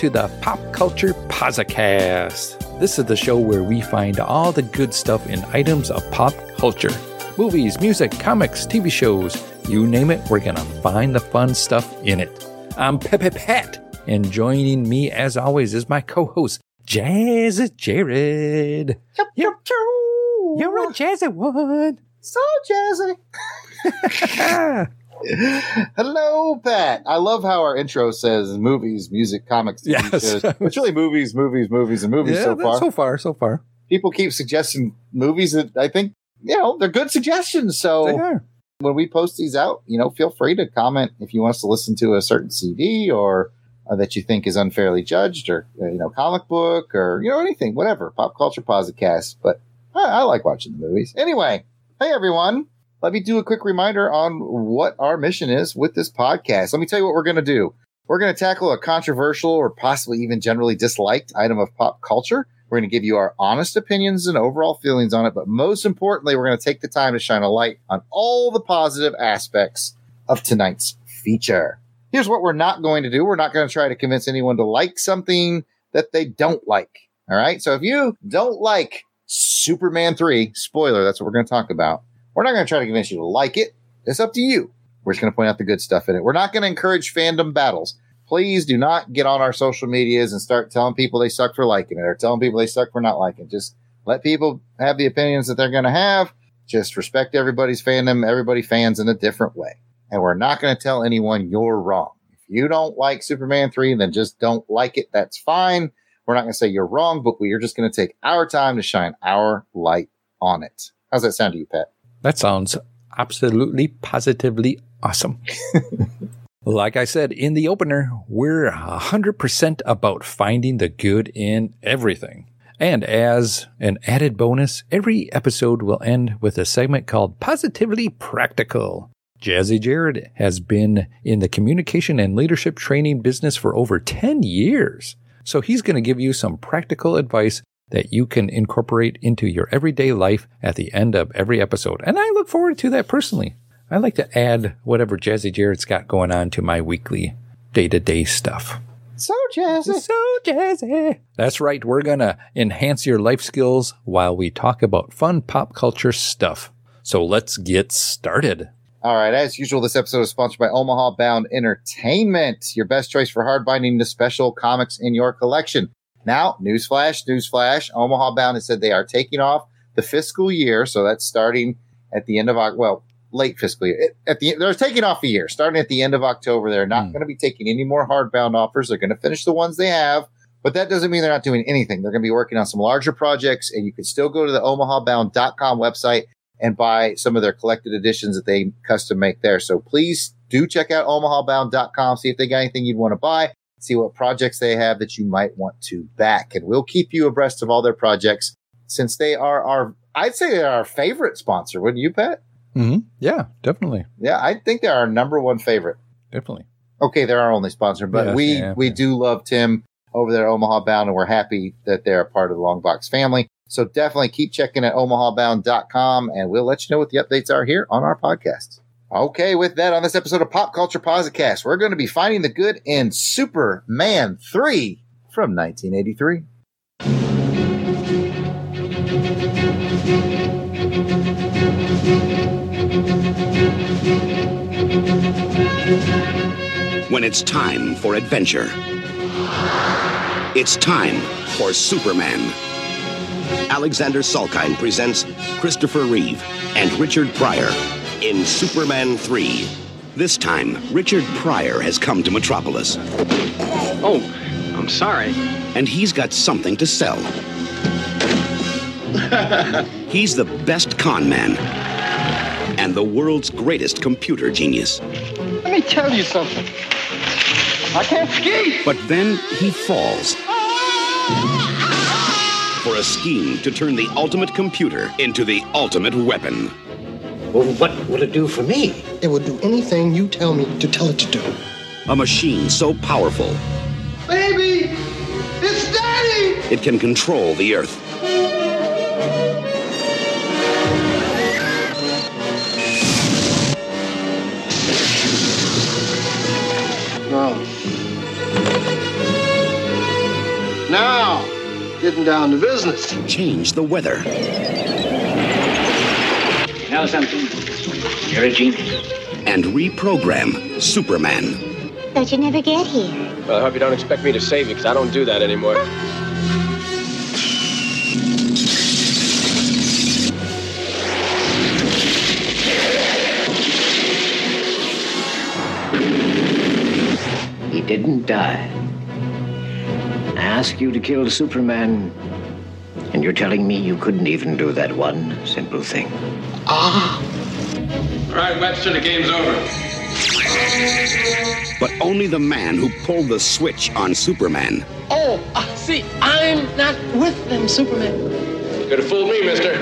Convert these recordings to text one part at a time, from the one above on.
to the Pop Culture Podcast. This is the show where we find all the good stuff in items of pop culture movies, music, comics, TV shows you name it, we're gonna find the fun stuff in it. I'm Peppy Pat, and joining me as always is my co-host, Jazz Jared. Yep, yep, You're a jazzy one. So jazzy. Hello, Pat. I love how our intro says movies, music, comics, TV Yes. shows. It's really movies, movies, movies, and movies yeah, so far. so far, so far. People keep suggesting movies that I think, you know, they're good suggestions. So when we post these out, you know, feel free to comment if you want us to listen to a certain CD or uh, that you think is unfairly judged or, uh, you know, comic book or, you know, anything, whatever, pop culture podcast. But I, I like watching the movies. Anyway, hey, everyone. Let me do a quick reminder on what our mission is with this podcast. Let me tell you what we're going to do. We're going to tackle a controversial or possibly even generally disliked item of pop culture. We're going to give you our honest opinions and overall feelings on it. But most importantly, we're going to take the time to shine a light on all the positive aspects of tonight's feature. Here's what we're not going to do. We're not going to try to convince anyone to like something that they don't like. All right. So if you don't like Superman 3, spoiler, that's what we're going to talk about. We're not going to try to convince you to like it. It's up to you. We're just going to point out the good stuff in it. We're not going to encourage fandom battles. Please do not get on our social medias and start telling people they suck for liking it or telling people they suck for not liking it. Just let people have the opinions that they're going to have. Just respect everybody's fandom. Everybody fans in a different way. And we're not going to tell anyone you're wrong. If you don't like Superman 3, then just don't like it. That's fine. We're not going to say you're wrong, but we are just going to take our time to shine our light on it. How's that sound to you, Pat? That sounds absolutely positively awesome. like I said in the opener, we're 100% about finding the good in everything. And as an added bonus, every episode will end with a segment called Positively Practical. Jazzy Jared has been in the communication and leadership training business for over 10 years. So he's going to give you some practical advice that you can incorporate into your everyday life at the end of every episode. And I look forward to that personally. I like to add whatever Jazzy Jared's got going on to my weekly day to day stuff. So jazzy. So jazzy. That's right. We're going to enhance your life skills while we talk about fun pop culture stuff. So let's get started. All right. As usual, this episode is sponsored by Omaha Bound Entertainment, your best choice for hard binding the special comics in your collection. Now, newsflash, newsflash. Omaha Bound has said they are taking off the fiscal year. So that's starting at the end of, well, late fiscal year. At the They're taking off a year, starting at the end of October. They're not Hmm. going to be taking any more hardbound offers. They're going to finish the ones they have. But that doesn't mean they're not doing anything. They're going to be working on some larger projects, and you can still go to the omahabound.com website and buy some of their collected editions that they custom make there. So please do check out omahabound.com, see if they got anything you'd want to buy, see what projects they have that you might want to back. And we'll keep you abreast of all their projects since they are our, I'd say they're our favorite sponsor, wouldn't you, Pat? Mm-hmm. Yeah, definitely. Yeah, I think they're our number one favorite. Definitely. Okay, they're our only sponsor, but we yeah, we yeah. do love Tim over there at Omaha Bound, and we're happy that they're a part of the Long Box family. So definitely keep checking at omahabound.com, and we'll let you know what the updates are here on our podcast. Okay, with that, on this episode of Pop Culture Podcast, we're going to be finding the good in Superman 3 from 1983. when it's time for adventure. It's time for Superman. Alexander Salkind presents Christopher Reeve and Richard Pryor in Superman 3. This time, Richard Pryor has come to Metropolis, Oh, I'm sorry. and he's got something to sell. he's the best con man and the world's greatest computer genius. Let me tell you something. I can't ski. But then he falls for a scheme to turn the ultimate computer into the ultimate weapon. Well, what would it do for me? It would do anything you tell me to tell it to do. A machine so powerful Baby! It's Daddy! it can control the Earth. now getting down to business. Change the weather. You know something? You're a genius. And reprogram Superman. Thought you'd never get here. Well, I hope you don't expect me to save you, because I don't do that anymore. He didn't die. I asked you to kill Superman, and you're telling me you couldn't even do that one simple thing. Ah. All right, Webster, the game's over. But only the man who pulled the switch on Superman Oh, uh, see, I'm not with them, Superman. You could have fooled me, mister.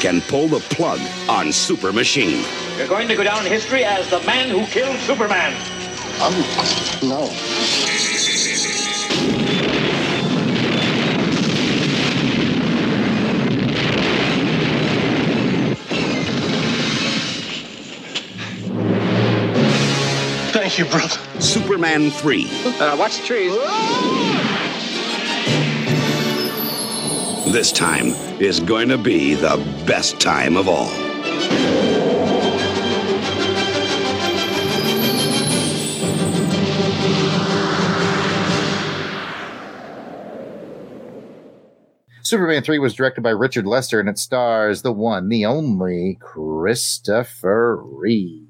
can pull the plug on Super Machine. You're going to go down in history as the man who killed Superman. Um, no. Thank you, brother. Superman 3. Uh, watch the trees. This time is going to be the best time of all. Superman 3 was directed by Richard Lester and it stars the one, the only Christopher Reeve.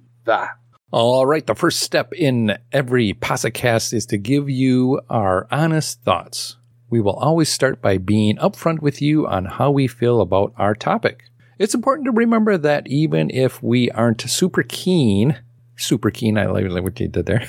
All right. The first step in every podcast is to give you our honest thoughts. We will always start by being upfront with you on how we feel about our topic. It's important to remember that even if we aren't super keen, super keen, I like what you did there,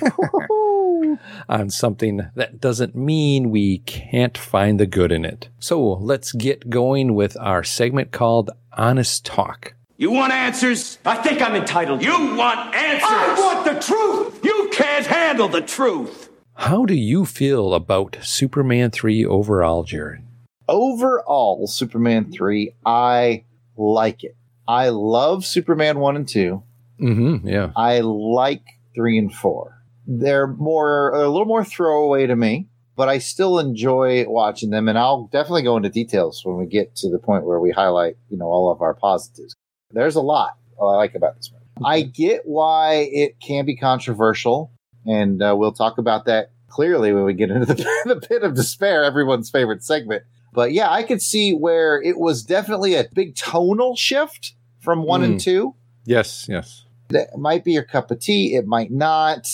on something, that doesn't mean we can't find the good in it. So let's get going with our segment called Honest Talk. You want answers? I think I'm entitled. You want answers? I want the truth. You can't handle the truth. How do you feel about Superman 3 overall, Jared? Overall, Superman 3, I like it. I love Superman 1 and 2. Mm-hmm. Yeah. I like 3 and 4. They're more a little more throwaway to me, but I still enjoy watching them and I'll definitely go into details when we get to the point where we highlight, you know, all of our positives. There's a lot I like about this one. I get why it can be controversial, and uh, we'll talk about that clearly when we get into the, the pit of despair, everyone's favorite segment. But yeah, I could see where it was definitely a big tonal shift from one and two. Yes, yes. That might be your cup of tea. It might not.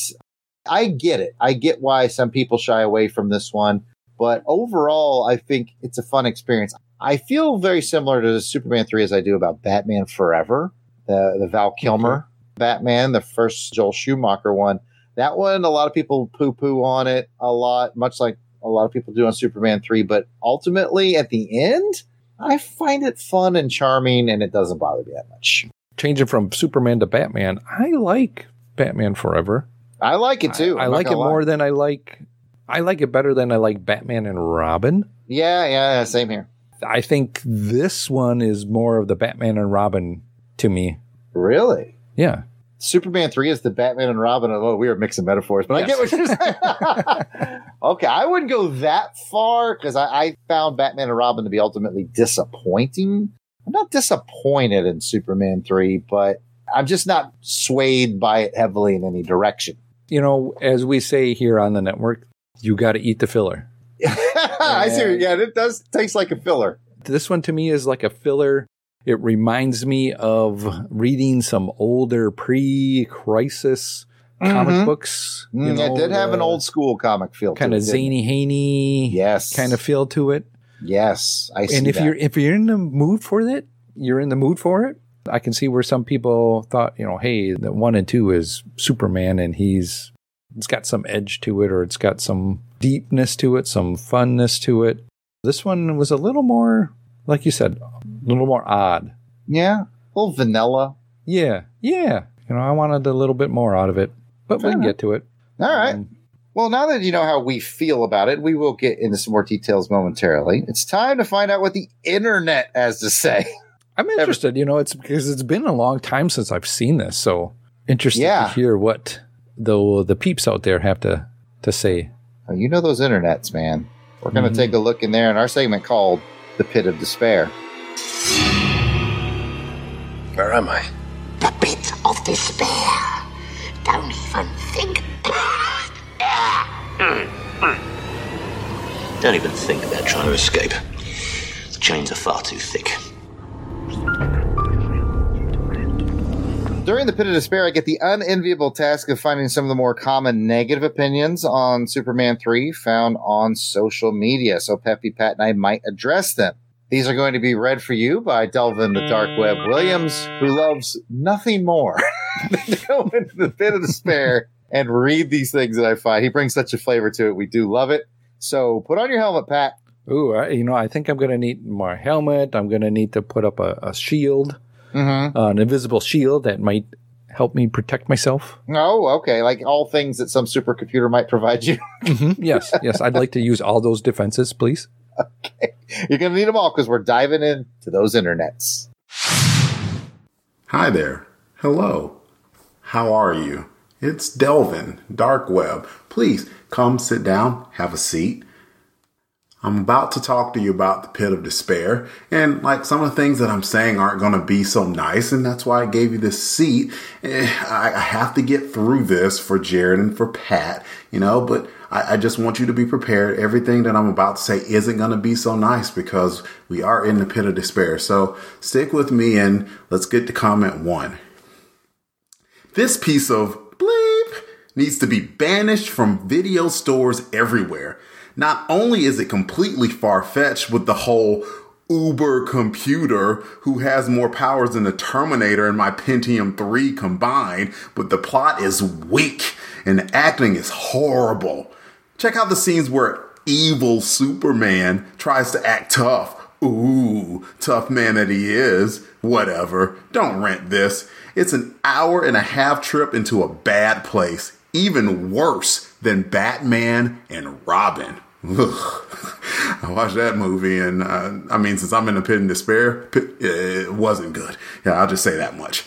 I get it. I get why some people shy away from this one. But overall, I think it's a fun experience. I feel very similar to Superman 3 as I do about Batman Forever, the, the Val Kilmer Batman, the first Joel Schumacher one. That one, a lot of people poo poo on it a lot, much like a lot of people do on Superman 3. But ultimately, at the end, I find it fun and charming, and it doesn't bother me that much. Changing from Superman to Batman, I like Batman Forever. I like it too. I, I like it lie. more than I like. I like it better than I like Batman and Robin. Yeah, yeah, same here. I think this one is more of the Batman and Robin to me. Really? Yeah. Superman 3 is the Batman and Robin. Oh, we are mixing metaphors, but I get what you're saying. okay, I wouldn't go that far because I, I found Batman and Robin to be ultimately disappointing. I'm not disappointed in Superman 3, but I'm just not swayed by it heavily in any direction. You know, as we say here on the network, you got to eat the filler. I see. Yeah, it does taste like a filler. This one to me is like a filler. It reminds me of reading some older pre-crisis comic Mhm. books. you Mm, know, it did have an old school comic feel. kind of zany, haney, Yes. kind of feel to it. Yes, I see. and if that. you're if you're in the mood for it, you're in the mood for it. I can see where some people thought, you know, hey, that one and two is Superman, and he's it's got some edge to it, or it's got some deepness to it, some funness to it. This one was a little more, like you said, a little more odd. yeah, a little vanilla. Yeah, yeah. You know, I wanted a little bit more out of it, but we can enough. get to it. All right. Um, Well, now that you know how we feel about it, we will get into some more details momentarily. It's time to find out what the internet has to say. I'm interested. You know, it's because it's been a long time since I've seen this, so interested Yeah. to hear what the the peeps out there have to to say. Oh, you know those internets, man. We're going to Mhm. take a look in there in our segment called The Pit of Despair. Where am I? The pit of despair. Don't even think. Don't even think about trying to escape. The chains are far too thick. During the pit of despair, I get the unenviable task of finding some of the more common negative opinions on Superman 3 found on social media. So Peppy, Pat, and I might address them. These are going to be read for you by Delvin the Dark Web Williams, who loves nothing more than to go into the pit of despair and read these things that I find. He brings such a flavor to it. We do love it. So put on your helmet, Pat. Ooh, I, you know, I think I'm going to need more helmet. I'm going to need to put up a, a shield, Mm-hmm. uh, an invisible shield that might help me protect myself. Oh, okay. Like all things that some supercomputer might provide you. Mhm. Yes, yes. I'd like to use all those defenses, please. Okay. You're going to need them all because we're diving into those internets. Hi there. Hello. How are you? It's Delvin, Dark Web. Please come sit down, have a seat. I'm about to talk to you about the pit of despair, and like some of the things that I'm saying aren't going to be so nice, and that's why I gave you this seat. Eh, I, have to get through this for Jared and for Pat, you know, but I just want you to be prepared. Everything that I'm about to say isn't going to be so nice because we are in the pit of despair. So stick with me and let's get to comment one. This piece of bleep needs to be banished from video stores everywhere. Not only is it completely far fetched with the whole Uber computer who has more powers than the Terminator and my Pentium 3 combined, but the plot is weak and the acting is horrible. Check out the scenes where evil Superman tries to act tough. Ooh, tough man that he is. Whatever. Don't rent this. It's an hour and a half trip into a bad place. Even worse than Batman and Robin. Ugh. I watched that movie, and uh, I mean, since I'm in a pit in despair, pit, it wasn't good. Yeah, I'll just say that much.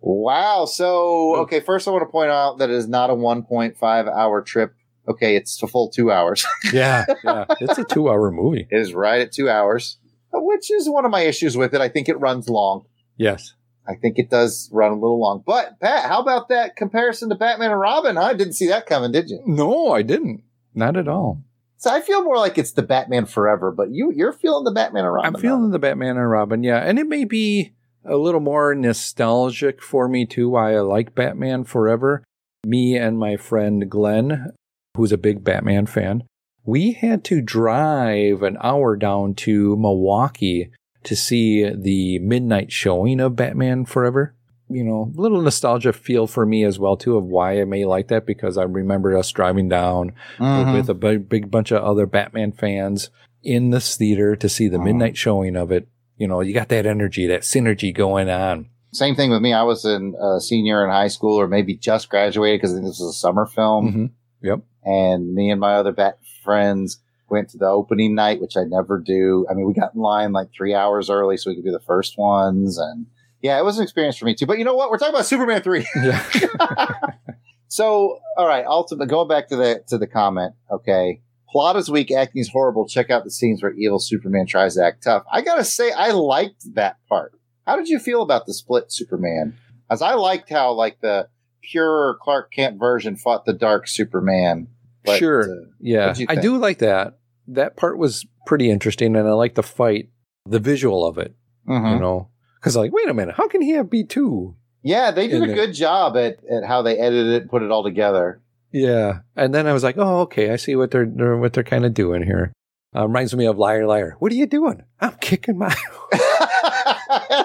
Wow. So, okay, first I want to point out that it is not a 1.5 hour trip. Okay, it's a full two hours. Yeah, yeah. It's a two hour movie. it is right at two hours, which is one of my issues with it. I think it runs long. Yes. I think it does run a little long. But, Pat, how about that comparison to Batman and Robin? Huh? Didn't see that coming, did you? No, I didn't. Not at all. So I feel more like it's the Batman Forever, but you, you're feeling the Batman and Robin. I'm feeling the Batman and Robin, yeah. And it may be a little more nostalgic for me too, why I like Batman Forever. Me and my friend Glenn, who's a big Batman fan, we had to drive an hour down to Milwaukee to see the midnight showing of Batman Forever. You know, a little nostalgia feel for me as well too of why I may like that because I remember us driving down Mhm. with a big, big bunch of other Batman fans in this theater to see the midnight showing of it. You know, you got that energy, that synergy going on. Same thing with me. I was in a senior in high school or maybe just graduated because this was a summer film. Mhm. Yep. and me and my other bat friends went to the opening night, which I never do. I mean, we got in line like three hours early so we could be the first ones. And yeah, it was an experience for me too. But you know what? We're talking about Superman 3. Yeah. so, all right, ultimately, going back to the, to the comment. Okay. Plot is weak, acting is horrible. Check out the scenes where evil Superman tries to act tough. I gotta say, I liked that part. How did you feel about the split Superman? As I liked how like the pure Clark Kent version fought the dark Superman. But, sure. uh, yeah. I do like that. That part was pretty interesting and I like the fight, the visual of it, mhm. you know, cause like, wait a minute, how can he have B2? Yeah, they did a good job at, at how they edited it and put it all together. Yeah. And then I was like, oh, okay. I see what they're, they're what they're kind of doing here. Uh, reminds me of Liar Liar. What are you doing? I'm kicking my.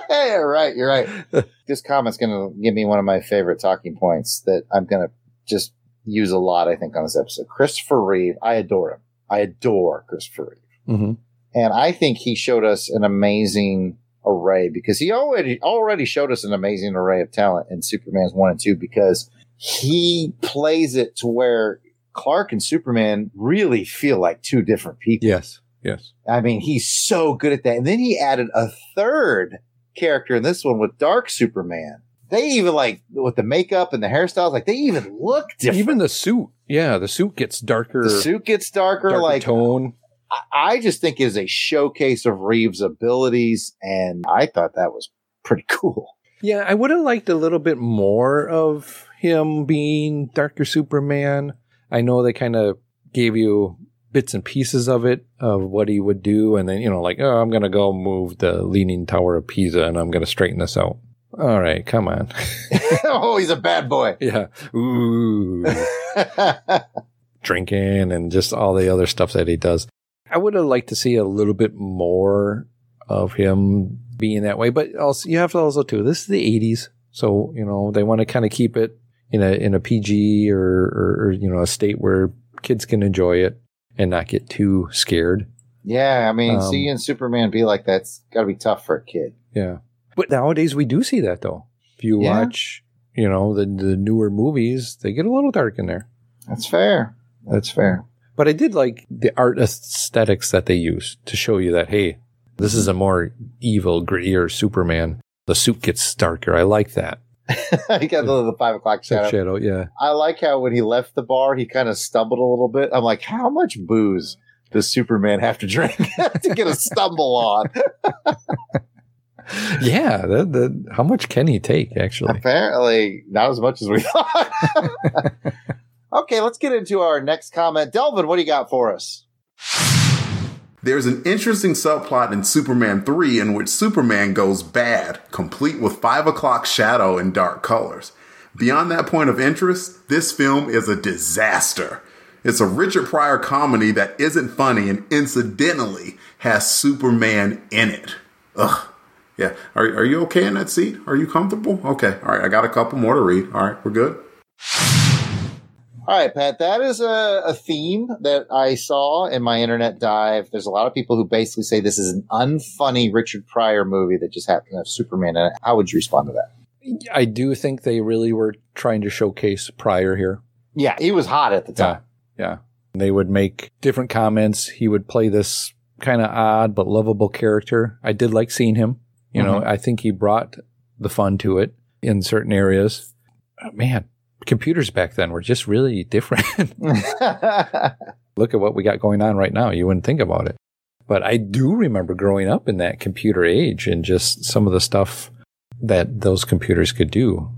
you're right. You're right. this comment's going to give me one of my favorite talking points that I'm going to just use a lot, I think, on this episode. Christopher Reeve, I adore him. I adore Christopher Reeve. hmm And I think he showed us an amazing array because he already already showed us an amazing array of talent in Superman's one and two because he plays it to where Clark and Superman really feel like two different people. Yes. Yes. I mean, he's so good at that. And then he added a third character in this one with Dark Superman. they even like with the makeup and the hairstyles, like they even look different. Even the suit, yeah, the suit gets darker. The suit gets darker, darker like tone. I, just think is a showcase of Reeves' abilities, and I thought that was pretty cool. Yeah, I would have liked a little bit more of him being darker Superman. I know they kind of gave you bits and pieces of it of what he would do, and then you know, like, oh, I'm gonna go move the Leaning Tower of Pisa, and I'm gonna straighten this out. All right, come on. oh, he's a bad boy. Yeah. Ooh. Drinking and just all the other stuff that he does. I would have liked to see a little bit more of him being that way, but also you have to also too. This is the '80s, so you know they want to kind of keep it in a in a PG or, or, or you know a state where kids can enjoy it and not get too scared. Yeah, I mean, Um, seeing Superman be like that's got to be tough for a kid. Yeah. But nowadays we do see that though. If you Yeah. watch, you know, the the newer movies, they get a little dark in there. That's fair. That's fair. But I did like the art aesthetics that they use to show you that hey, this is a more evil, grittier Superman. The suit gets darker. I like that. I got the, the five o'clock shadow. Shadow, yeah. I like how when he left the bar, he kind of stumbled a little bit. I'm like, how much booze does Superman have to drink to get a stumble on? Yeah, the, the, how much can he take actually? Apparently, not as much as we thought. Okay, let's get into our next comment. Delvin, what do you got for us? There's an interesting subplot in Superman 3 in which Superman goes bad, complete with 5 o'clock shadow and dark colors. Beyond that point of interest, this film is a disaster. It's a Richard Pryor comedy that isn't funny and incidentally has Superman in it. Ugh. Yeah. Are, are you okay in that seat? Are you comfortable? Okay. All right. I got a couple more to read. All right. We're good. All right, Pat, that is a, a theme that I saw in my internet dive. There's a lot of people who basically say this is an unfunny Richard Pryor movie that just happened to have Superman in it. How would you respond to that? I do think they really were trying to showcase Pryor here. Yeah, he was hot at the time. Yeah. They would make different comments. He would play this kind of odd but lovable character. I did like seeing him. You know, Mhm. I think he brought the fun to it in certain areas. Uh, Man, computers back then were just really different. Look at what we got going on right now. You wouldn't think about it. But I do remember growing up in that computer age and just some of the stuff that those computers could do.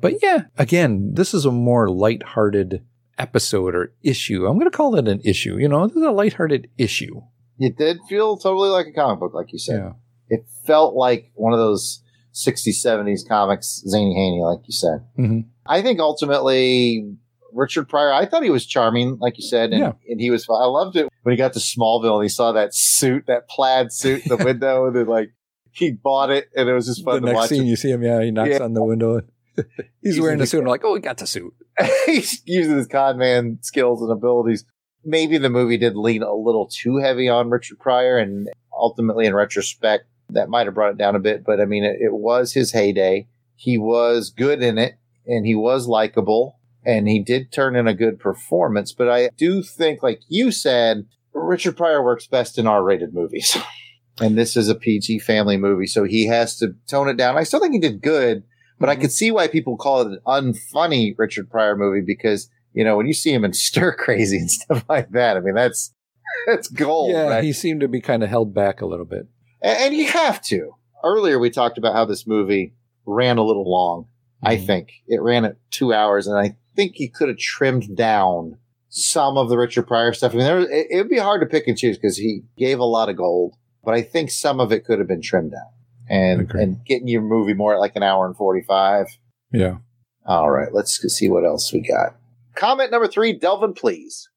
But yeah, again, this is a more lighthearted episode or issue. I'm going to call it an issue. You know, this is a lighthearted issue. It did feel totally like a comic book, like you said. Yeah. It felt like one of those 60s, 70s comics, Zany Haney, like you said. Mhm. I think ultimately, Richard Pryor, I thought he was charming, like you said, and, Yeah. and he was, I loved it when he got to Smallville and he saw that suit, that plaid suit in the window, and then like, he bought it, and it was just fun the to next watch. scene, him. you see him, yeah, he knocks Yeah. on the window. He's Using wearing the- the suit. I'm like, oh, he got the suit. He's using his con man skills and abilities. Maybe the movie did lean a little too heavy on Richard Pryor, and ultimately, in retrospect, that might have brought it down a bit. But I mean, it, it was his heyday. He was good in it, and he was likable, and he did turn in a good performance. But I do think, like you said, Richard Pryor works best in R-rated movies, and this is a PG family movie, so he has to tone it down. I still think he did good, but I mhm. could see why people call it an unfunny Richard Pryor movie because you know when you see him in Stir Crazy and stuff like that, I mean that's that's gold, yeah, right? he seemed to be kind of held back a little bit. and, and you have to. Earlier we talked about how this movie ran a little long. I Mhm. think it ran at two hours, and I think he could have trimmed down some of the Richard Pryor stuff. I mean, there, it, it'd be hard to pick and choose because he gave a lot of gold, but I think some of it could have been trimmed down and Agree. and getting your movie more at like an hour and forty five. Yeah. All right, let's see what else we got. Comment number three, Delvin, please.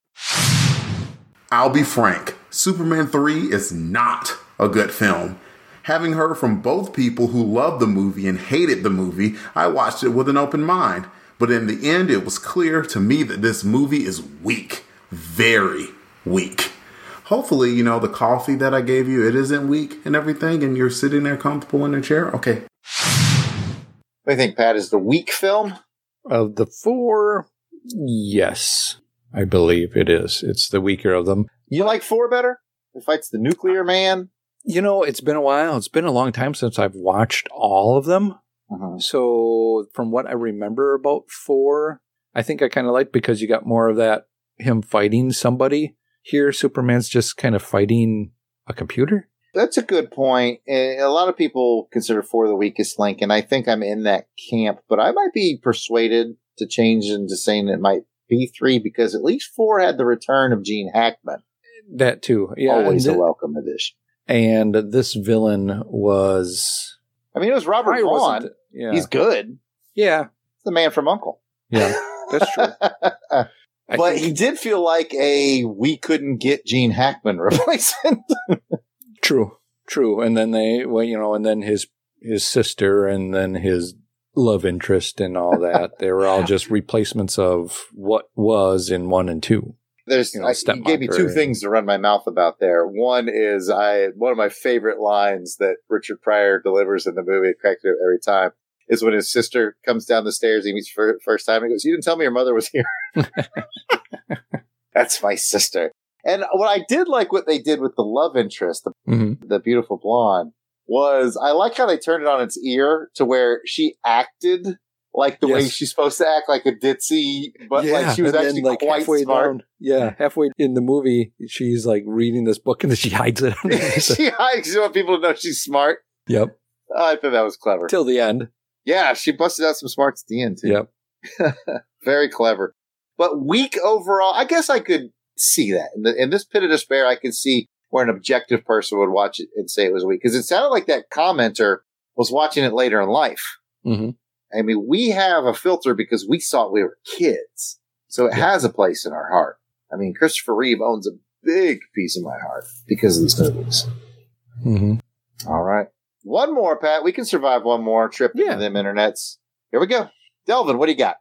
I'll be frank, Superman 3 is not a good film. Having heard from both people who loved the movie and hated the movie, I watched it with an open mind. But in the end, it was clear to me that this movie is weak. Very weak. Hopefully, you know, the coffee that I gave you, it isn't weak and everything, and you're sitting there comfortable in a chair. Okay. What do you think, Pat? Is the weak film? Of the four, yes, I believe it is. It's the weaker of them. You like four better? It fights the nuclear man. You know, it's been a while. It's been a long time since I've watched all of them. Uh-huh. So from what I remember about four, I think I kind of like because you got more of that him fighting somebody. Here, Superman's just kind of fighting a computer. That's a good point. A lot of people consider four the weakest link, and I think I'm in that camp. But I might be persuaded to change into saying it might be three because at least four had the return of Gene Hackman. That too, yeah, always a welcome addition. And this villain was, I mean, it was Robert Probably Vaughn. yeah. He's good. yeah, the man from Uncle. yeah, that's true. But think- he did feel like a we couldn't get Gene Hackman replacement. True, true. And then they, well, you know, and then his his sister, and then his love interest, and all that. they were all just replacements of what was in one and two. There's You know, I, you gave me two and- things to run my mouth about there. One is I one of my favorite lines that Richard Pryor delivers in the movie. It cracked up every time. Is when his sister comes down the stairs. He meets for first time. He goes, "You didn't tell me your mother was here." That's my sister. And what I did like what they did with the love interest, the, Mm-hmm. the beautiful blonde, was I like how they turned it on its ear to where she acted like the way she's supposed to act, like a ditzy, but like she was and then, actually like quite halfway smart. down. Yeah, halfway in the movie, she's like reading this book, and then she hides it. she hides. She want people to know she's smart. yep, I thought that was clever. till the end. Yeah, she busted out some smarts at the end too. Yep. Very clever. But weak overall, I guess I could see that. In, the, in this pit of despair, I could see where an objective person would watch it and say it was weak. Because it sounded like that commenter was watching it later in life. Mm-hmm. I mean, we have a filter because we saw it when we were kids. So it Yeah. has a place in our heart. I mean, Christopher Reeve owns a big piece of my heart because of these movies. Mm-hmm. All right. One more, Pat. We can survive one more trip Yeah. into them internets. Here we go. Delvin, what do you got?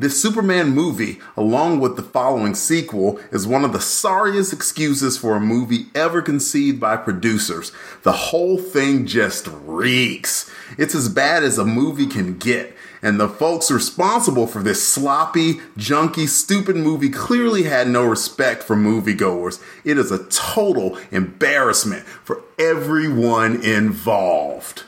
This Superman movie, along with the following sequel, is one of the sorriest excuses for a movie ever conceived by producers. The whole thing just reeks. It's as bad as a movie can get. And the folks responsible for this sloppy, junky, stupid movie clearly had no respect for moviegoers. It is a total embarrassment for everyone involved.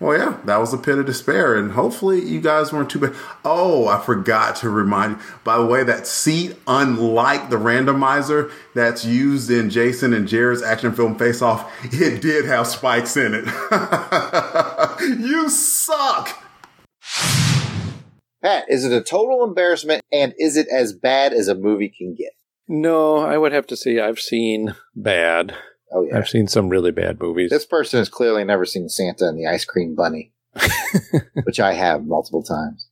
Well, yeah, that was a pit of despair, and hopefully you guys weren't too bad. Oh, I forgot to remind you. By the way, that seat, unlike the randomizer that's used in Jason and Jared's action film Face Off, it did have spikes in it. you suck. Pat, is it a total embarrassment and is it as bad as a movie can get? No, I would have to say I've seen bad. Oh, yeah. I've seen some really bad movies. This person has clearly never seen Santa and the Ice Cream Bunny, which I have multiple times.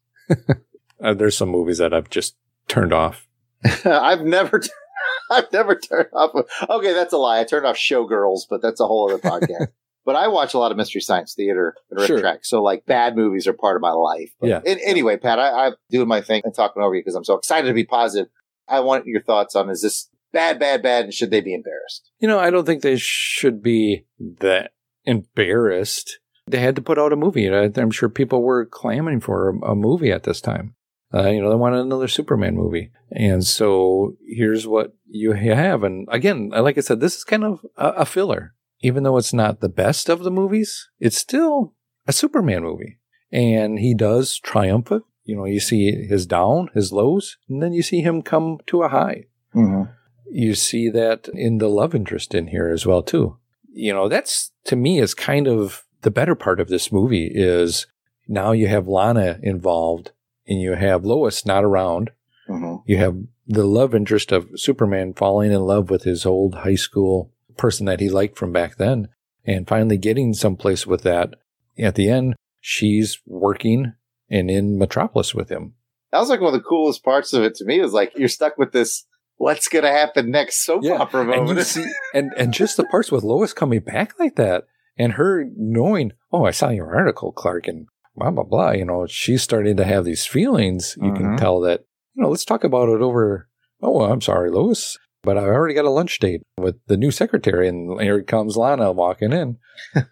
Uh, there's some movies that I've just turned off. I've never, I've never turned off. Okay, that's a lie. I turned off Showgirls, but that's a whole other podcast. but I watch a lot of Mystery Science Theater and Rip Sure. Track, so like bad movies are part of my life. But Yeah. an- anyway, Pat, I, I'm doing my thing and talking over you because I'm so excited to be positive. I want your thoughts on is this bad, bad, bad, and should they be embarrassed? You know, I don't think they should be that embarrassed. They had to put out a movie. I- I'm sure people were clamoring for a, a movie at this time. Uh, you know, they wanted another Superman movie. And so here's what you have. And again, like I said, this is kind of a, a filler. Even though it's not the best of the movies, it's still a Superman movie. And he does triumphant. You know, you see his down, his lows, and then you see him come to a high Mm-hmm. You see that in the love interest in here as well too you know that's to me is kind of the better part of this movie is now you have lana involved and you have lois not around Mm-hmm. you have the love interest of superman falling in love with his old high school person that he liked from back then and finally getting someplace with that at the end she's working and in metropolis with him That was like one of the coolest parts of it to me. Is like you're stuck with this. What's going to happen next soap opera and moment? you see, and and just the parts with Lois coming back like that, and her knowing, oh, I saw your article, Clark, and blah blah blah. You know, she's starting to have these feelings. You can Mhm. tell that. You know, let's talk about it over. Oh, I'm sorry, Lois, but I already got a lunch date with the new secretary, and here comes Lana walking in.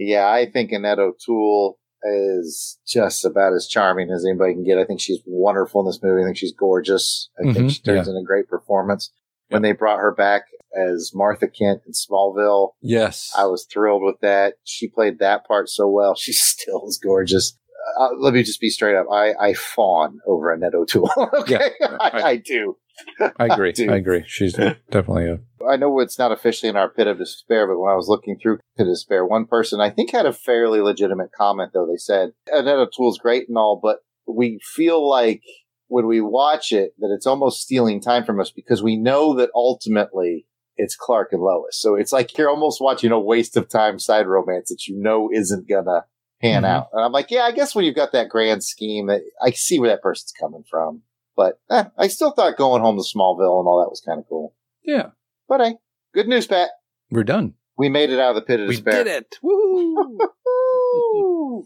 Yeah, I think Annette O'Toole is just about as charming as anybody can get. I think she's wonderful in this movie. I think she's gorgeous. I think Mhm, she turns in a great performance. when they brought her back as Martha Kent in Smallville. Yes. I was thrilled with that. She played that part so well. She still is gorgeous. Uh, let me just be straight up. I, I fawn over Annette O'Toole. okay. Yeah, I, I- I do. I agree. do. I agree. She's definitely a. I know it's not officially in our pit of despair, but when I was looking through pit of despair, one person I think had a fairly legitimate comment though. They said Annette O'Toole's great and all, but we feel like when we watch it that it's almost stealing time from us because we know that ultimately it's Clark and Lois. So it's like you're almost watching a waste of time side romance that you know isn't gonna pan Mhm. out. And I'm like, yeah, I guess when you've got that grand scheme, I see where that person's coming from. But eh, I still thought going home to Smallville and all that was kind of cool. Yeah. But hey, good news, Pat. We're done. We made it out of the pit of We despair. did it. Woo!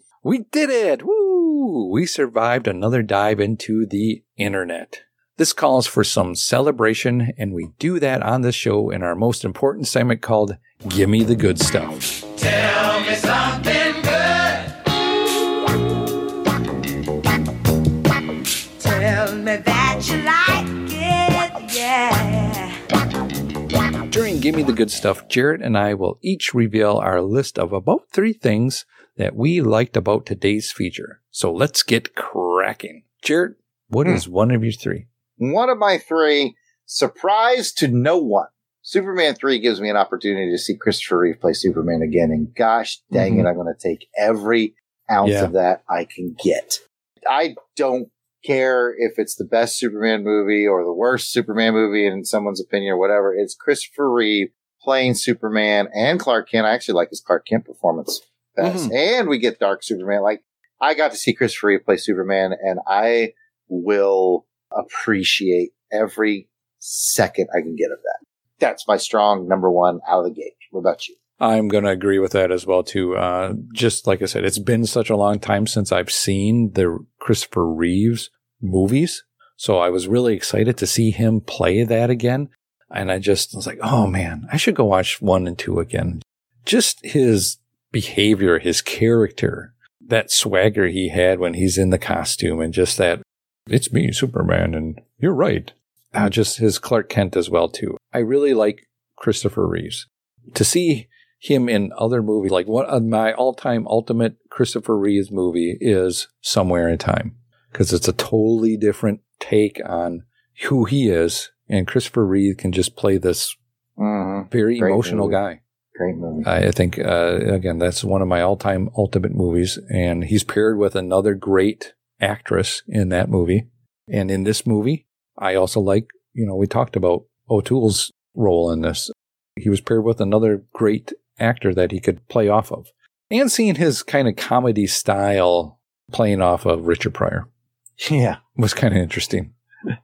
we did it. Woo! We survived another dive into the internet. This calls for some celebration, and we do that on this show in our most important segment called Gimme the Good Stuff. Tell me something During Gimme the Good Stuff, Jared and I will each reveal our list of about three things that we liked about today's feature. So let's get cracking. Jared, what is one of your three? One of my three, surprise to no one. Superman 3 gives me an opportunity to see Christopher Reeve play Superman again. And gosh dang it, Mhm. I'm going to take every ounce Yeah. of that I can get. I don't care if it's the best Superman movie or the worst Superman movie in someone's opinion or whatever. It's Christopher Reeve playing Superman and Clark Kent. I actually like his Clark Kent performance best. Mhm. And we get Dark Superman. Like, I got to see Christopher Reeve play Superman and I will appreciate every second I can get of that. That's my strong number one out of the gate. What about you? I'm going to agree with that as well too. Uh, just like I said, it's been such a long time since I've seen the Christopher Reeves movies. So I was really excited to see him play that again. And I just was like, oh man, I should go watch one and two again. Just his behavior, his character, that swagger he had when he's in the costume and just that it's me, Superman, and you're right. Uh, just his Clark Kent as well too. I really like Christopher Reeves. To see him in other movies, like one of my all-time ultimate Christopher Reeves movie is Somewhere in Time, because it's a totally different take on who he is, and Christopher Reeve can just play this Mm-hmm. very Great emotional movie. guy. Great movie. I think uh, again that's one of my all-time ultimate movies, and he's paired with another great actress in that movie. And in this movie, I also like you know we talked about O'Toole's role in this. He was paired with another great actor that he could play off of, and seeing his kind of comedy style playing off of Richard Pryor Yeah. was kind of interesting.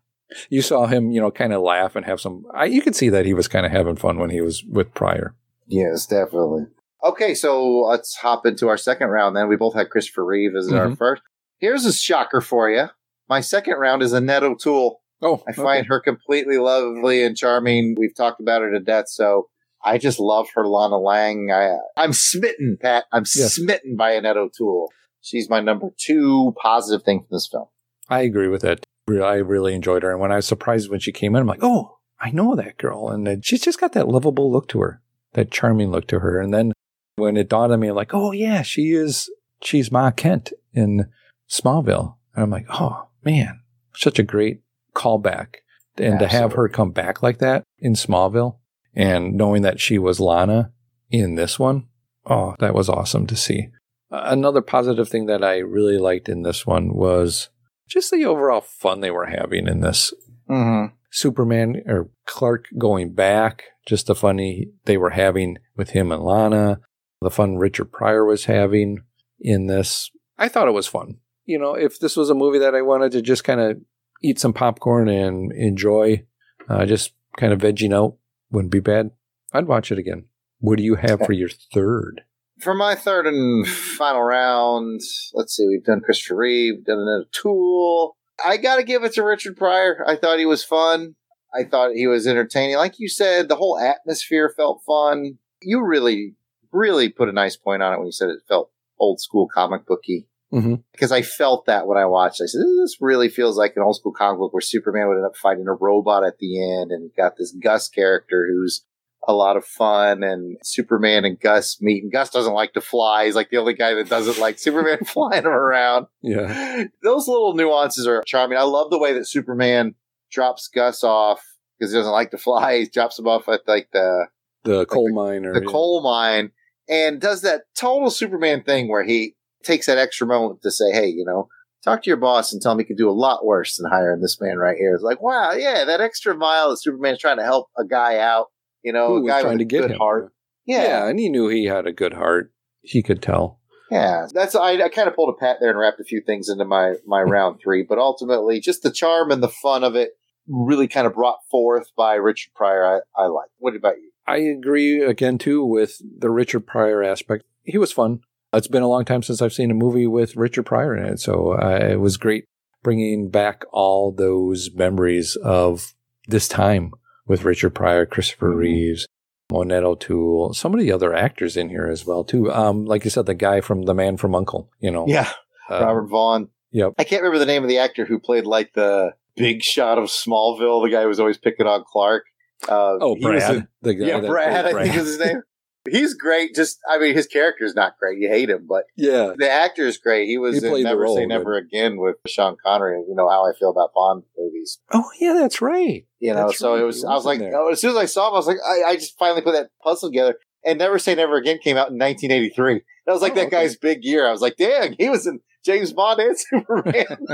You saw him, you know, kind of laugh and have some. I, you could see that he was kind of having fun when he was with Pryor. Yes, definitely. Okay, so let's hop into our second round then. We both had Christopher Reeve as our Mhm. first. Here's a shocker for you. My second round is Annette O'Toole. Oh, I find her completely lovely and charming. We've talked about her to death, so I just love her Lana Lang. I, I'm smitten, Pat. I'm Yes. smitten by Annette O'Toole. She's my number two positive thing from this film. I agree with that. I really enjoyed her. And when I was surprised when she came in, I'm like, oh, I know that girl. And then she's just got that lovable look to her, that charming look to her. And then when it dawned on me, I'm like, oh, yeah, she is, she's Ma Kent in Smallville. And I'm like, oh, man, such a great callback. And to have her come back like that in Smallville and knowing that she was Lana in this one, oh, that was awesome to see. Another positive thing that I really liked in this one was just the overall fun they were having in this. Mm-hmm. Superman or Clark going back, just the funny they were having with him and Lana, the fun Richard Pryor was having in this. I thought it was fun. You know, if this was a movie that I wanted to just kind of eat some popcorn and enjoy, uh, just kind of vegging out, wouldn't be bad. I'd watch it again. What do you have for your third? For my third and final round, let's see, we've done Christopher Reeve, we've done Annette Tool. I got to give it to Richard Pryor. I thought he was fun. I thought he was entertaining. Like you said, the whole atmosphere felt fun. You really, really put a nice point on it when you said it felt old school comic booky. Mm-hmm. because I felt that when I watched. I said, "This really feels like an old school comic book where Superman would end up fighting a robot at the end, and got this Gus character who's a lot of fun, and Superman and Gus meet. And Gus doesn't like to fly; he's like the only guy that doesn't like Superman flying him around. Yeah. Those little nuances are charming. I love the way that Superman drops Gus off because he doesn't like to fly. He drops him off at like the The coal mine or the coal mine and does that total Superman thing where he takes that extra moment to say, Hey, you know, talk to your boss and tell him he could do a lot worse than hiring this man right here. It's like, wow, yeah, that extra mile that Superman's trying to help a guy out, you know, Who a guy trying with to a get good him. heart. Yeah. Yeah. and he knew he had a good heart. He could tell. Yeah. That's, I, I kind of pulled a pat there and wrapped a few things into my, my round three, but ultimately just the charm and the fun of it really kind of brought forth by Richard Pryor. I, I like. What about you? I agree again too with the Richard Pryor aspect. He was fun. It's been a long time since I've seen a movie with Richard Pryor in it, so uh, it was great bringing back all those memories of this time with Richard Pryor, Christopher Reeves, Annette O'Toole, some of the other actors in here as well too. Um, like you said, the guy from The Man from U.N.C.L.E, you know, Yeah. uh, Robert Vaughn. Yep. I can't remember the name of the actor who played like the big shot of Smallville, the guy who was always picking on Clark. Uh, Oh, Brad, in- the guy yeah, that Brad, played I think is his name. He's great. Just, I mean, his character's not great. You hate him, but Yeah, the actor is great. He was He in Never role Say. Never Again with Sean Connery. You know how I feel about Bond movies. Oh yeah, that's right. You know, That's so right. it was. I was like, oh, as soon as I saw him, I was like, I, I just finally put that puzzle together. And Never Say Never Again came out in 1983. That was like Oh, that okay. guy's big year. I was like, dang, he was in James Bond and Superman.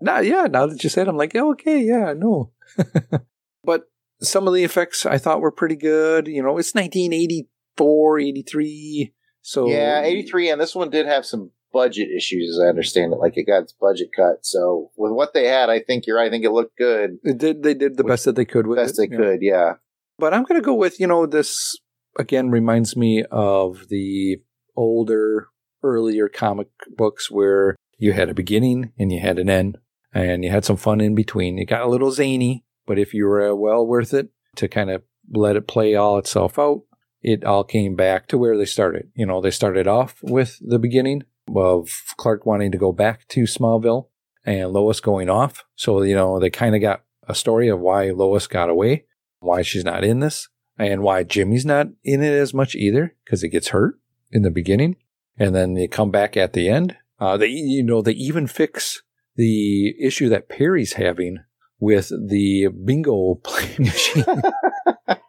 Now, yeah, now that you said, I'm like, okay, yeah, I know. but some of the effects I thought were pretty good. You know, it's 1984, 83. So Yeah, 83, and this one did have some budget issues, as I understand it. Like it got its budget cut. So with what they had, I think you're right. I think it looked good. It did. They did the best that they could with Best it. they yeah. could, yeah. But I'm going to go with, you know, this again reminds me of the older, earlier comic books where you had a beginning and you had an end and you had some fun in between. It got a little zany, but if you were well worth it to kind of let it play all itself out, it all came back to where they started. You know, they started off with the beginning of Clark wanting to go back to Smallville and Lois going off. So, you know, they kind of got a story of why Lois got away, why she's not in this, and why Jimmy's not in it as much either because he gets hurt in the beginning. And then they come back at the end. Uh, they, you know, they even fix the issue that Perry's having with the bingo playing machine.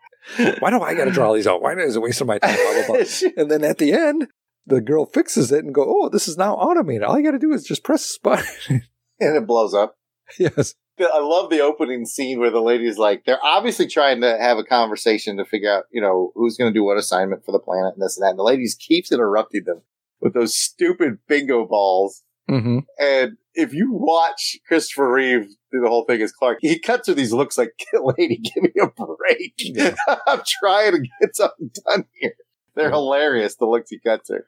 Why do I got to draw these out? Why is it wasting my time? Blah, blah, blah. and then at the end, the girl fixes it and go, "Oh, this is now automated. All you got to do is just press the button." And it blows up. yes. I love the opening scene where the lady's like, they're obviously trying to have a conversation to figure out, you know, who's going to do what assignment for the planet and this and that. And the lady keeps interrupting them with those stupid bingo balls. Mm-hmm. And if you watch Christopher Reeve do the whole thing as Clark, he cuts her these looks like, lady, give me a break. Yeah. I'm trying to get something done here. They're hilarious, the looks he cuts her.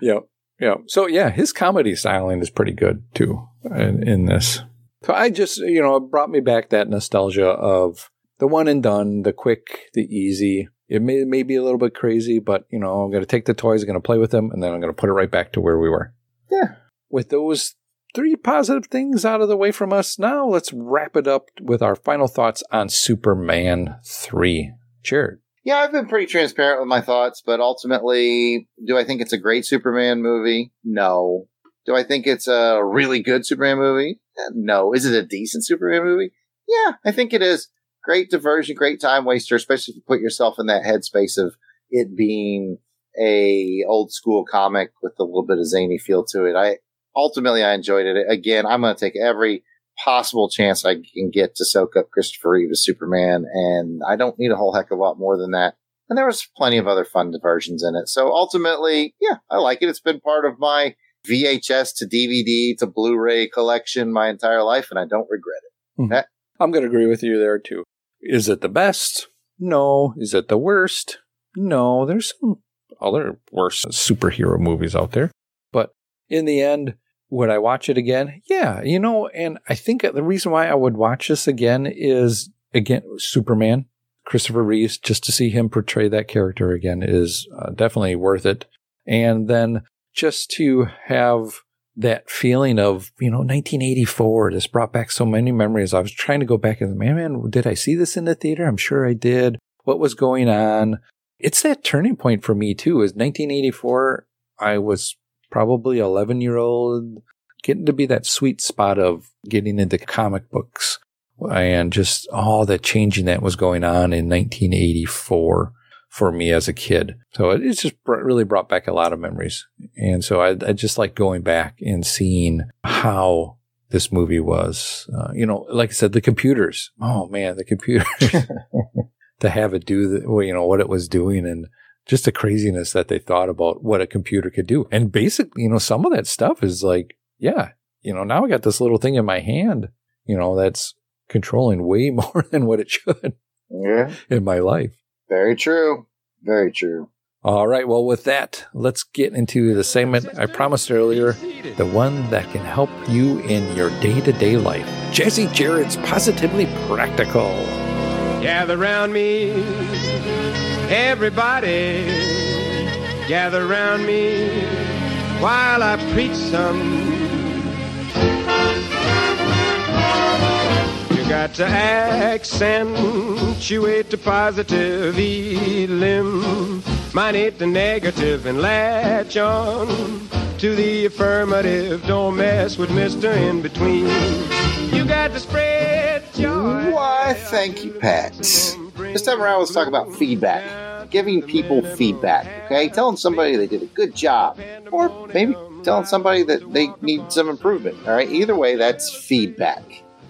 Yep. Yeah. So yeah, his comedy styling is pretty good too in, in this. So I just, you know, it brought me back that nostalgia of the one and done, the quick, the easy. It may, may be a little bit crazy, but you know, I'm going to take the toys, I'm going to play with them, and then I'm going to put it right back to where we were. Yeah. With those three positive things out of the way from us, now let's wrap it up with our final thoughts on Superman 3. Jared. Yeah, I've been pretty transparent with my thoughts, but ultimately, do I think it's a great Superman movie? No. Do I think it's a really good Superman movie? Eh, No. Is it a decent Superman movie? Yeah, I think it is. Great diversion, great time waster, especially if you put yourself in that headspace of it being a old school comic with a little bit of zany feel to it. I ultimately I enjoyed it. Again, I'm going to take every possible chance I can get to soak up Christopher Reeve as Superman, and I don't need a whole heck of a lot more than that. And there was plenty of other fun diversions in it. So ultimately, yeah, I like it. It's been part of my VHS to DVD to Blu-ray collection my entire life, and I don't regret it. Hmm. That- I'm going to agree with you there too. Is it the best? No. Is it the worst? No. There's some other worse superhero movies out there. In the end, would I watch it again? Yeah. You know, and I think the reason why I would watch this again is, again, Superman, Christopher Reeves, just to see him portray that character again is uh, definitely worth it. And then just to have that feeling of, you know, 1984 this brought back so many memories. I was trying to go back and, man, man, did I see this in the theater? I'm sure I did. What was going on? It's that turning point for me too. Is 1984, I was probably 11 year old, getting to be that sweet spot of getting into comic books and just all the changing that was going on in 1984 for me as a kid. So it, it's just really brought back a lot of memories. And so I, I just like going back and seeing how this movie was. Uh, you know, like I said, the computers. Oh man, the computers to have it do the, you know, what it was doing and just the craziness that they thought about what a computer could do. And basically, you know, some of that stuff is like, yeah, you know, now I got this little thing in my hand, you know, that's controlling way more than what it should. Yeah. In my life. Very true. Very true. All right. Well, with that, let's get into the segment I promised earlier, the one that can help you in your day to day life. Jesse Jarrett's Positively Practical. Gather round me, everybody. Gather round me while I preach some. You got to accentuate the positive elim, minus the negative, and latch on to the affirmative. Don't mess with Mister In Between. You got to spread joy. Why, thank you, Pat. This time around, let's talk about feedback. Giving people feedback, okay? Telling somebody they did a good job, or maybe telling somebody that they need some improvement, all right? Either way, that's feedback.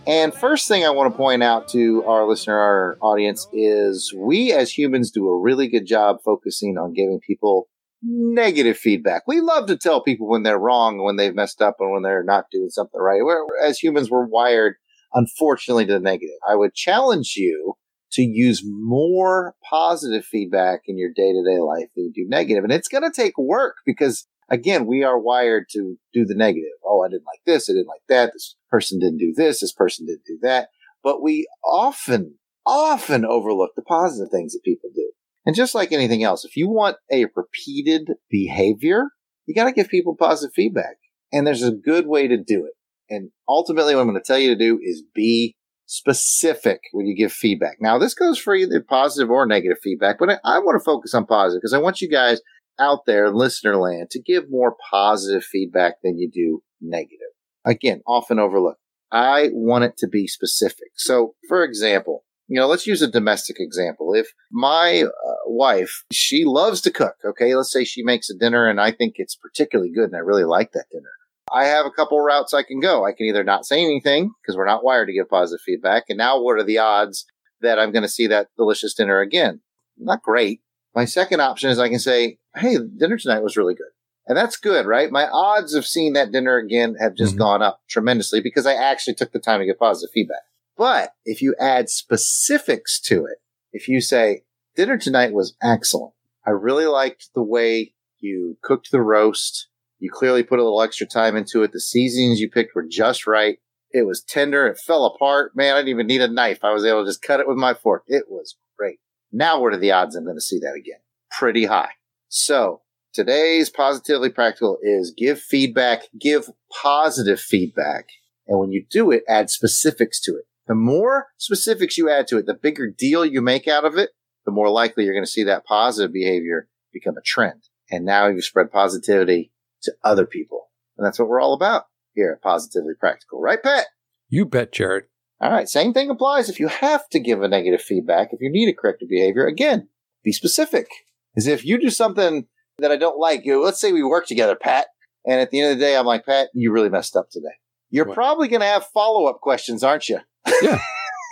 And first thing I want to point out to our listener, our audience, is we as humans do a really good job focusing on giving people negative feedback. We love to tell people when they're wrong, when they've messed up, and when they're not doing something right. We're, as humans, we're wired, unfortunately, to the negative. I would challenge you to use more positive feedback in your day to day life than you do negative. And it's going to take work because again, we are wired to do the negative. Oh, I didn't like this. I didn't like that. This person didn't do this. This person didn't do that. But we often, often overlook the positive things that people do. And just like anything else, if you want a repeated behavior, you got to give people positive feedback. And there's a good way to do it. And ultimately, what I'm going to tell you to do is be specific when you give feedback. Now, this goes for either positive or negative feedback, but I, I want to focus on positive because I want you guys out there in listener land to give more positive feedback than you do negative. Again, often overlooked. I want it to be specific. So, for example, you know, let's use a domestic example. If my uh, wife, she loves to cook, okay, let's say she makes a dinner and I think it's particularly good and I really like that dinner. I have a couple routes I can go. I can either not say anything because we're not wired to give positive feedback. And now what are the odds that I'm going to see that delicious dinner again? Not great. My second option is I can say, Hey, dinner tonight was really good. And that's good, right? My odds of seeing that dinner again have just mm-hmm. gone up tremendously because I actually took the time to get positive feedback. But if you add specifics to it, if you say, dinner tonight was excellent. I really liked the way you cooked the roast. You clearly put a little extra time into it. The seasonings you picked were just right. It was tender. It fell apart. Man, I didn't even need a knife. I was able to just cut it with my fork. It was great. Now, what are the odds I'm going to see that again? Pretty high. So today's positively practical is give feedback, give positive feedback. And when you do it, add specifics to it. The more specifics you add to it, the bigger deal you make out of it, the more likely you're going to see that positive behavior become a trend. And now you've spread positivity to other people. And that's what we're all about here at Positively Practical. Right, Pat? You bet, Jared. All right. Same thing applies if you have to give a negative feedback, if you need a corrective behavior. Again, be specific. As if you do something that I don't like, you know, let's say we work together, Pat, and at the end of the day, I'm like, Pat, you really messed up today. You're what? probably going to have follow up questions, aren't you? Yeah.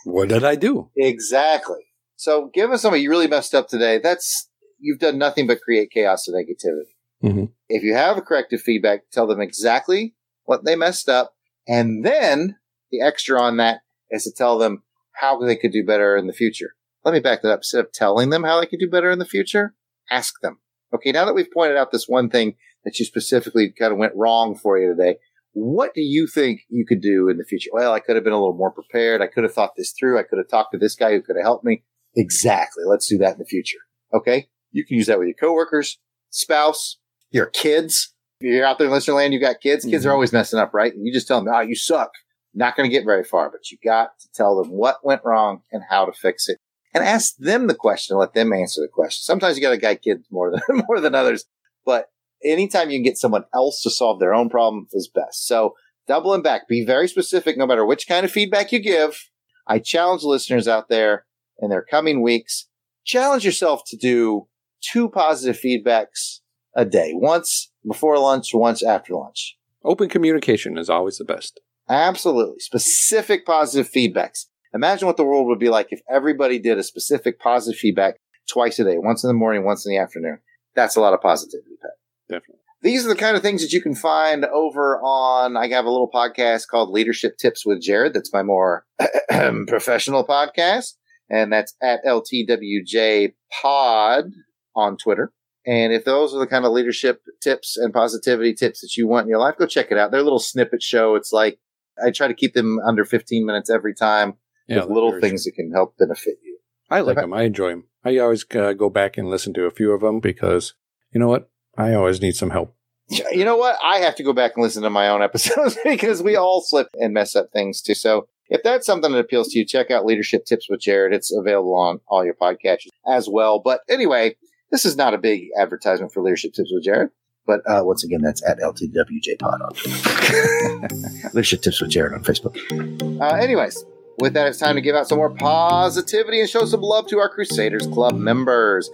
what did I do? Exactly. So given somebody you really messed up today, that's, you've done nothing but create chaos and negativity. Mm-hmm. If you have a corrective feedback, tell them exactly what they messed up. And then the extra on that is to tell them how they could do better in the future. Let me back that up. Instead of telling them how they could do better in the future, ask them. Okay, now that we've pointed out this one thing that you specifically kind of went wrong for you today, what do you think you could do in the future? Well, I could have been a little more prepared. I could have thought this through. I could have talked to this guy who could have helped me. Exactly. Let's do that in the future. Okay. You can use that with your coworkers, spouse, your kids. If you're out there in listener land, you got kids. Kids Mhm. are always messing up, right? And you just tell them, oh, you suck. Not going to get very far, but you got to tell them what went wrong and how to fix it. And ask them the question, let them answer the question. Sometimes you got to guide kids more than, more than others, but anytime you can get someone else to solve their own problem is best. So doubling back, be very specific no matter which kind of feedback you give. I challenge listeners out there in their coming weeks, challenge yourself to do two positive feedbacks a day, once before lunch, once after lunch. Open communication is always the best. Absolutely. Specific positive feedbacks. Imagine what the world would be like if everybody did a specific positive feedback twice a day, once in the morning, once in the afternoon. That's a lot of positivity, Pat. Definitely. These are the kind of things that you can find over on. I have a little podcast called Leadership Tips with Jared. That's my more professional podcast. And that's at LTWJ Pod on Twitter. And if those are the kind of leadership tips and positivity tips that you want in your life, go check it out. They're a little snippet show. It's like I try to keep them under 15 minutes every time Yeah, with little things that can help benefit you. I like them. I enjoy them. I always uh, go back and listen to a few of them because you know what? I always need some help. You know what? I have to go back and listen to my own episodes because we all slip and mess up things too. So if that's something that appeals to you, check out Leadership Tips with Jared. It's available on all your podcatchers as well. But anyway, this is not a big advertisement for Leadership Tips with Jared. But uh, once again, that's at LTWJ Pod on Leadership Tips with Jared on Facebook. Uh, anyways, with that, it's time to give out some more positivity and show some love to our Crusaders Club members.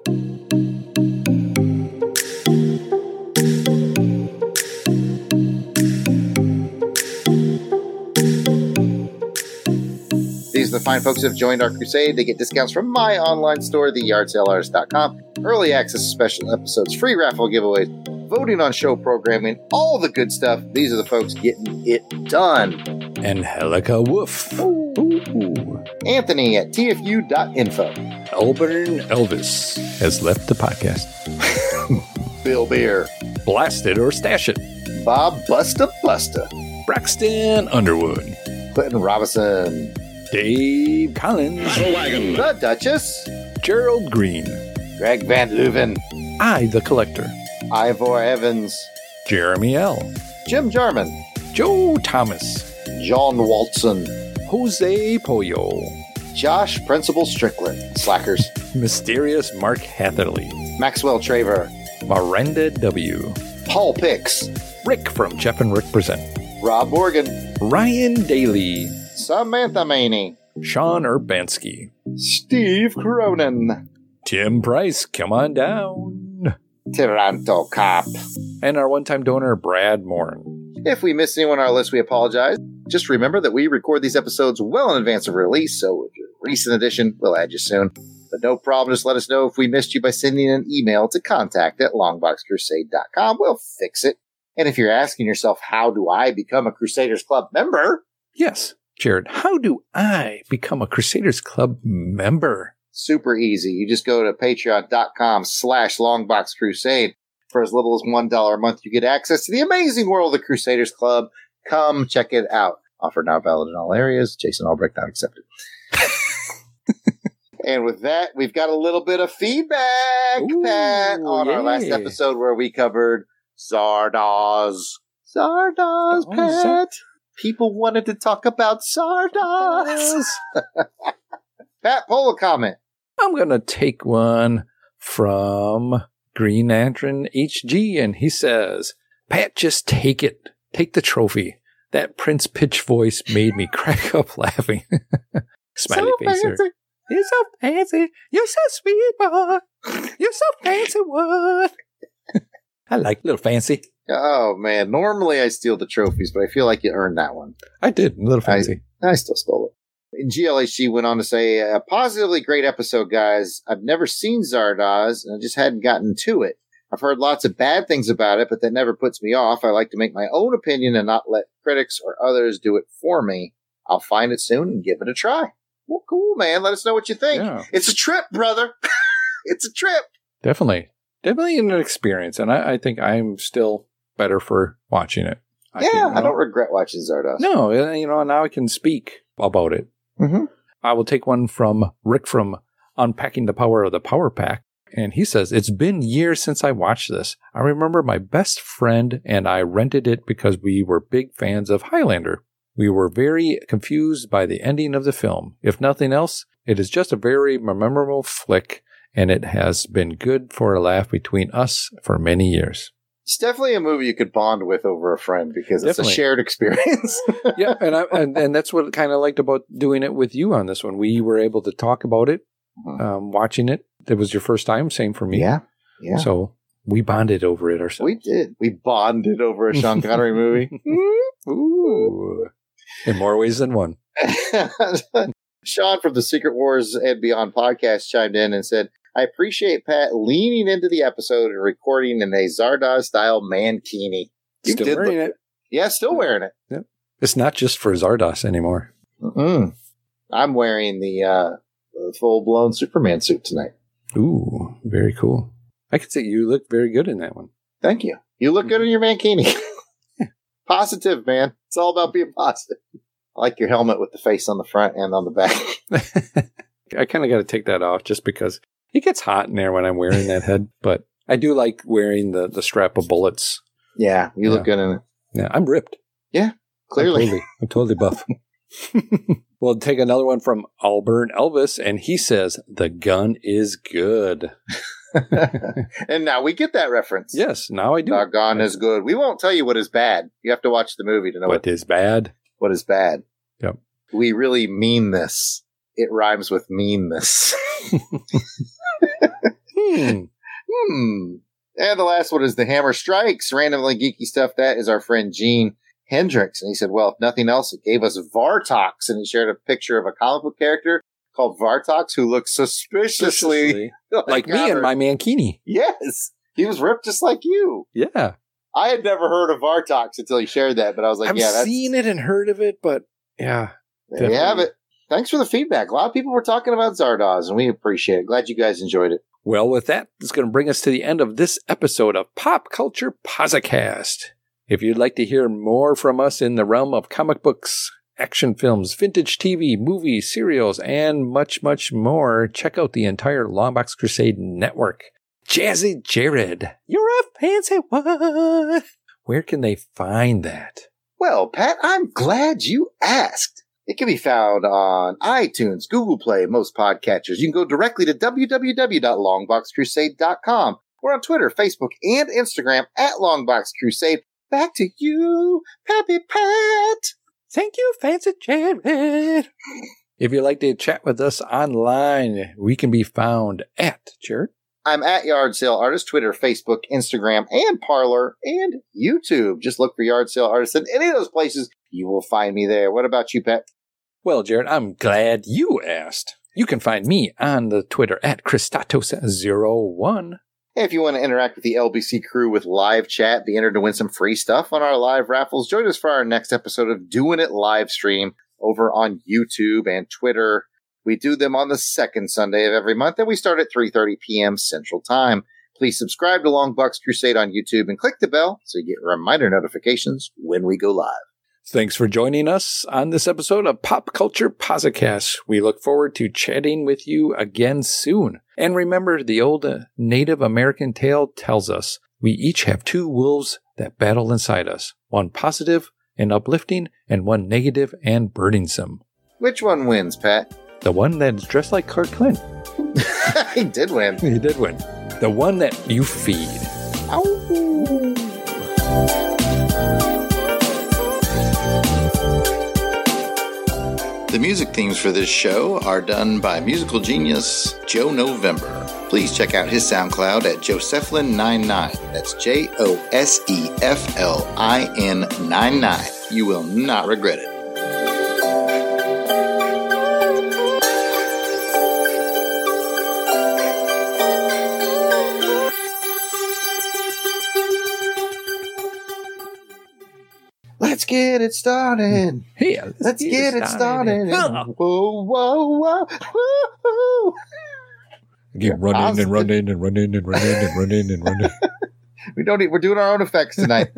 The fine folks who have joined our crusade. They get discounts from my online store, theyardsailers.com, early access to special episodes, free raffle giveaways, voting on show programming, all the good stuff. These are the folks getting it done. Angelica Woof. Anthony at tfu.info. Elburn Elvis has left the podcast. Bill Beer. Blast it or stash it. Bob Busta Busta. Braxton Underwood. Clinton Robinson. Dave Collins. The Duchess. Gerald Green. Greg Van Leuven. I, the Collector. Ivor Evans. Jeremy L. Jim Jarman. Joe Thomas. John Walton. Jose Pollo. Josh Principal Strickland. Slackers. Mysterious Mark Hatherley. Maxwell Traver. Miranda W. Paul Picks. Rick from Jeff and Rick Present. Rob Morgan. Ryan Daly. Samantha Maney. Sean Urbanski. Steve Cronin. Tim Price, come on down. Toronto Cop. And our one time donor, Brad Morn. If we miss anyone on our list, we apologize. Just remember that we record these episodes well in advance of release, so if you're a recent edition, we'll add you soon. But no problem, just let us know if we missed you by sending an email to contact at longboxcrusade.com. We'll fix it. And if you're asking yourself, how do I become a Crusaders Club member? Yes, Jared, how do I become a Crusaders Club member? Super easy. You just go to patreon.com slash longboxcrusade. For as little as $1 a month, you get access to the amazing world of the Crusaders Club. Come check it out. Offer now valid in all areas. Jason Albrecht not accepted. and with that, we've got a little bit of feedback, Ooh, Pat, on our last episode where we covered Zardoz. Zardoz, Pat. People wanted to talk about Zardoz. Pat, pull a comment. I'm going to take one from Green Lantern HG, and he says, Pat, just take it. Take the trophy. That Prince Pitch voice made me crack up laughing. Smiley So face here. fancy. You're so fancy. You're so sweet, boy. You're so fancy, what? I like little fancy. Oh man, normally I steal the trophies, but I feel like you earned that one. I did. Little fancy. I still stole it. And GLHC went on to say, a positively great episode, guys. I've never seen Zardoz and I just hadn't gotten to it. I've heard lots of bad things about it, but that never puts me off. I like to make my own opinion and not let critics or others do it for me. I'll find it soon and give it a try. Well, cool, man. Let us know what you think. Yeah. It's a trip, brother. it's a trip. Definitely. Definitely an experience. And I, I think I'm still better for watching it. I yeah, can, I don't regret watching Zardoz. No, uh, you know, now I can speak about it. Mm-hmm. I will take one from Rick from Unpacking the Power of the Power Pack. And he says, It's been years since I watched this. I remember my best friend and I rented it because we were big fans of Highlander. We were very confused by the ending of the film. If nothing else, it is just a very memorable flick and it has been good for a laugh between us for many years. It's definitely a movie you could bond with over a friend because it's Definitely. a shared experience. yeah, and I and, and that's what I kind of liked about doing it with you on this one. We were able to talk about it, um, watching it. It was your first time, same for me. Yeah, yeah. So we bonded over it ourselves. we did. We bonded over a Sean Connery movie. Ooh, in more ways than one. Sean from the Secret Wars and Beyond podcast chimed in and said, I appreciate Pat leaning into the episode and recording in a Zardoz style mankini. You Still did wearing look- it. Yeah, still wearing it. Yep. It's not just for Zardoz anymore. Mm-mm. I'm wearing the uh, full blown Superman suit tonight. Ooh, very cool. I could say you look very good in that one. Thank you. You look good in your mankini. positive, man. It's all about being positive. I like your helmet with the face on the front and on the back. I kind of got to take that off just because it gets hot in there when I'm wearing that head. But I do like wearing the, the strap of bullets. yeah, you look good in it. Yeah, I'm ripped. Yeah, clearly. I'm totally, I'm totally buff. we'll take another one from Auburn Elvis, and he says, The gun is good. and now we get that reference. Yes, now I do. Doggone is good. We won't tell you what is bad. You have to watch the movie to know What what, is bad? what is bad. Yep. We really mean this. It rhymes with meanness. Hmm. hmm. And the last one is The Hammer Strikes. Randomly geeky stuff. That is our friend Gene Hendricks. And he said, well, if nothing else, it gave us Vartox. And he shared a picture of a comic book character called Vartox who looks suspiciously like me and my mankini. Yes. He was ripped just like you. Yeah. I had never heard of Vartox until he shared that, but I was like, I've yeah, that's, seen it and heard of it, but yeah. there you have it. Thanks for the feedback. A lot of people were talking about Zardoz, and we appreciate it. Glad you guys enjoyed it. Well, with that, it's going to bring us to the end of this episode of Pop Culture Posicast. If you'd like to hear more from us in the realm of comic books, action films, vintage TV, movies, serials, and much, much more, check out the entire Longbox Crusade network. Jazzy Jared, you're a fancy one. Where can they find that? Well, Pat, I'm glad you asked. It can be found on iTunes, Google Play, most podcatchers. You can go directly to www.longboxcrusade.com. We're on Twitter, Facebook, and Instagram at Longbox Crusade. Back to you, Peppy Pat. Thank you, Fancy Jared. If you'd like to chat with us online, we can be found at Jared. I'm at Yard Sale Artist, Twitter, Facebook, Instagram, and Parler, and YouTube. Just look for Yard Sale Artist in any of those places. You will find me there. What about you, Pat? Well, Jared, I'm glad you asked. You can find me on the Twitter at Christatos01. If you want to interact with the LBC crew with live chat, be entered to win some free stuff on our live raffles. Join us for our next episode of Doing It live stream over on YouTube and Twitter. We do them on the second Sunday of every month, and we start at 3:30 p.m. Central Time. Please subscribe to Longbox Crusade on YouTube and click the bell so you get reminder notifications when we go live. Thanks for joining us on this episode of Pop Culture Posicast. We look forward to chatting with you again soon. And remember, the old Native American tale tells us we each have two wolves that battle inside us one positive and uplifting, and one negative and burdensome. Which one wins, Pat? The one that's dressed like Clark Kent. he did win. He did win. The one that you feed. The music themes for this show are done by musical genius Joe November. Please check out his SoundCloud at Joseflin99. That's J O S E F L I N 99. You will not regret it. Get it started. Hey, let's, get, it started. Whoa, whoa, whoa, whoa. Keep running and running and running and running and running and running. We don't. Need, we're doing our own effects tonight.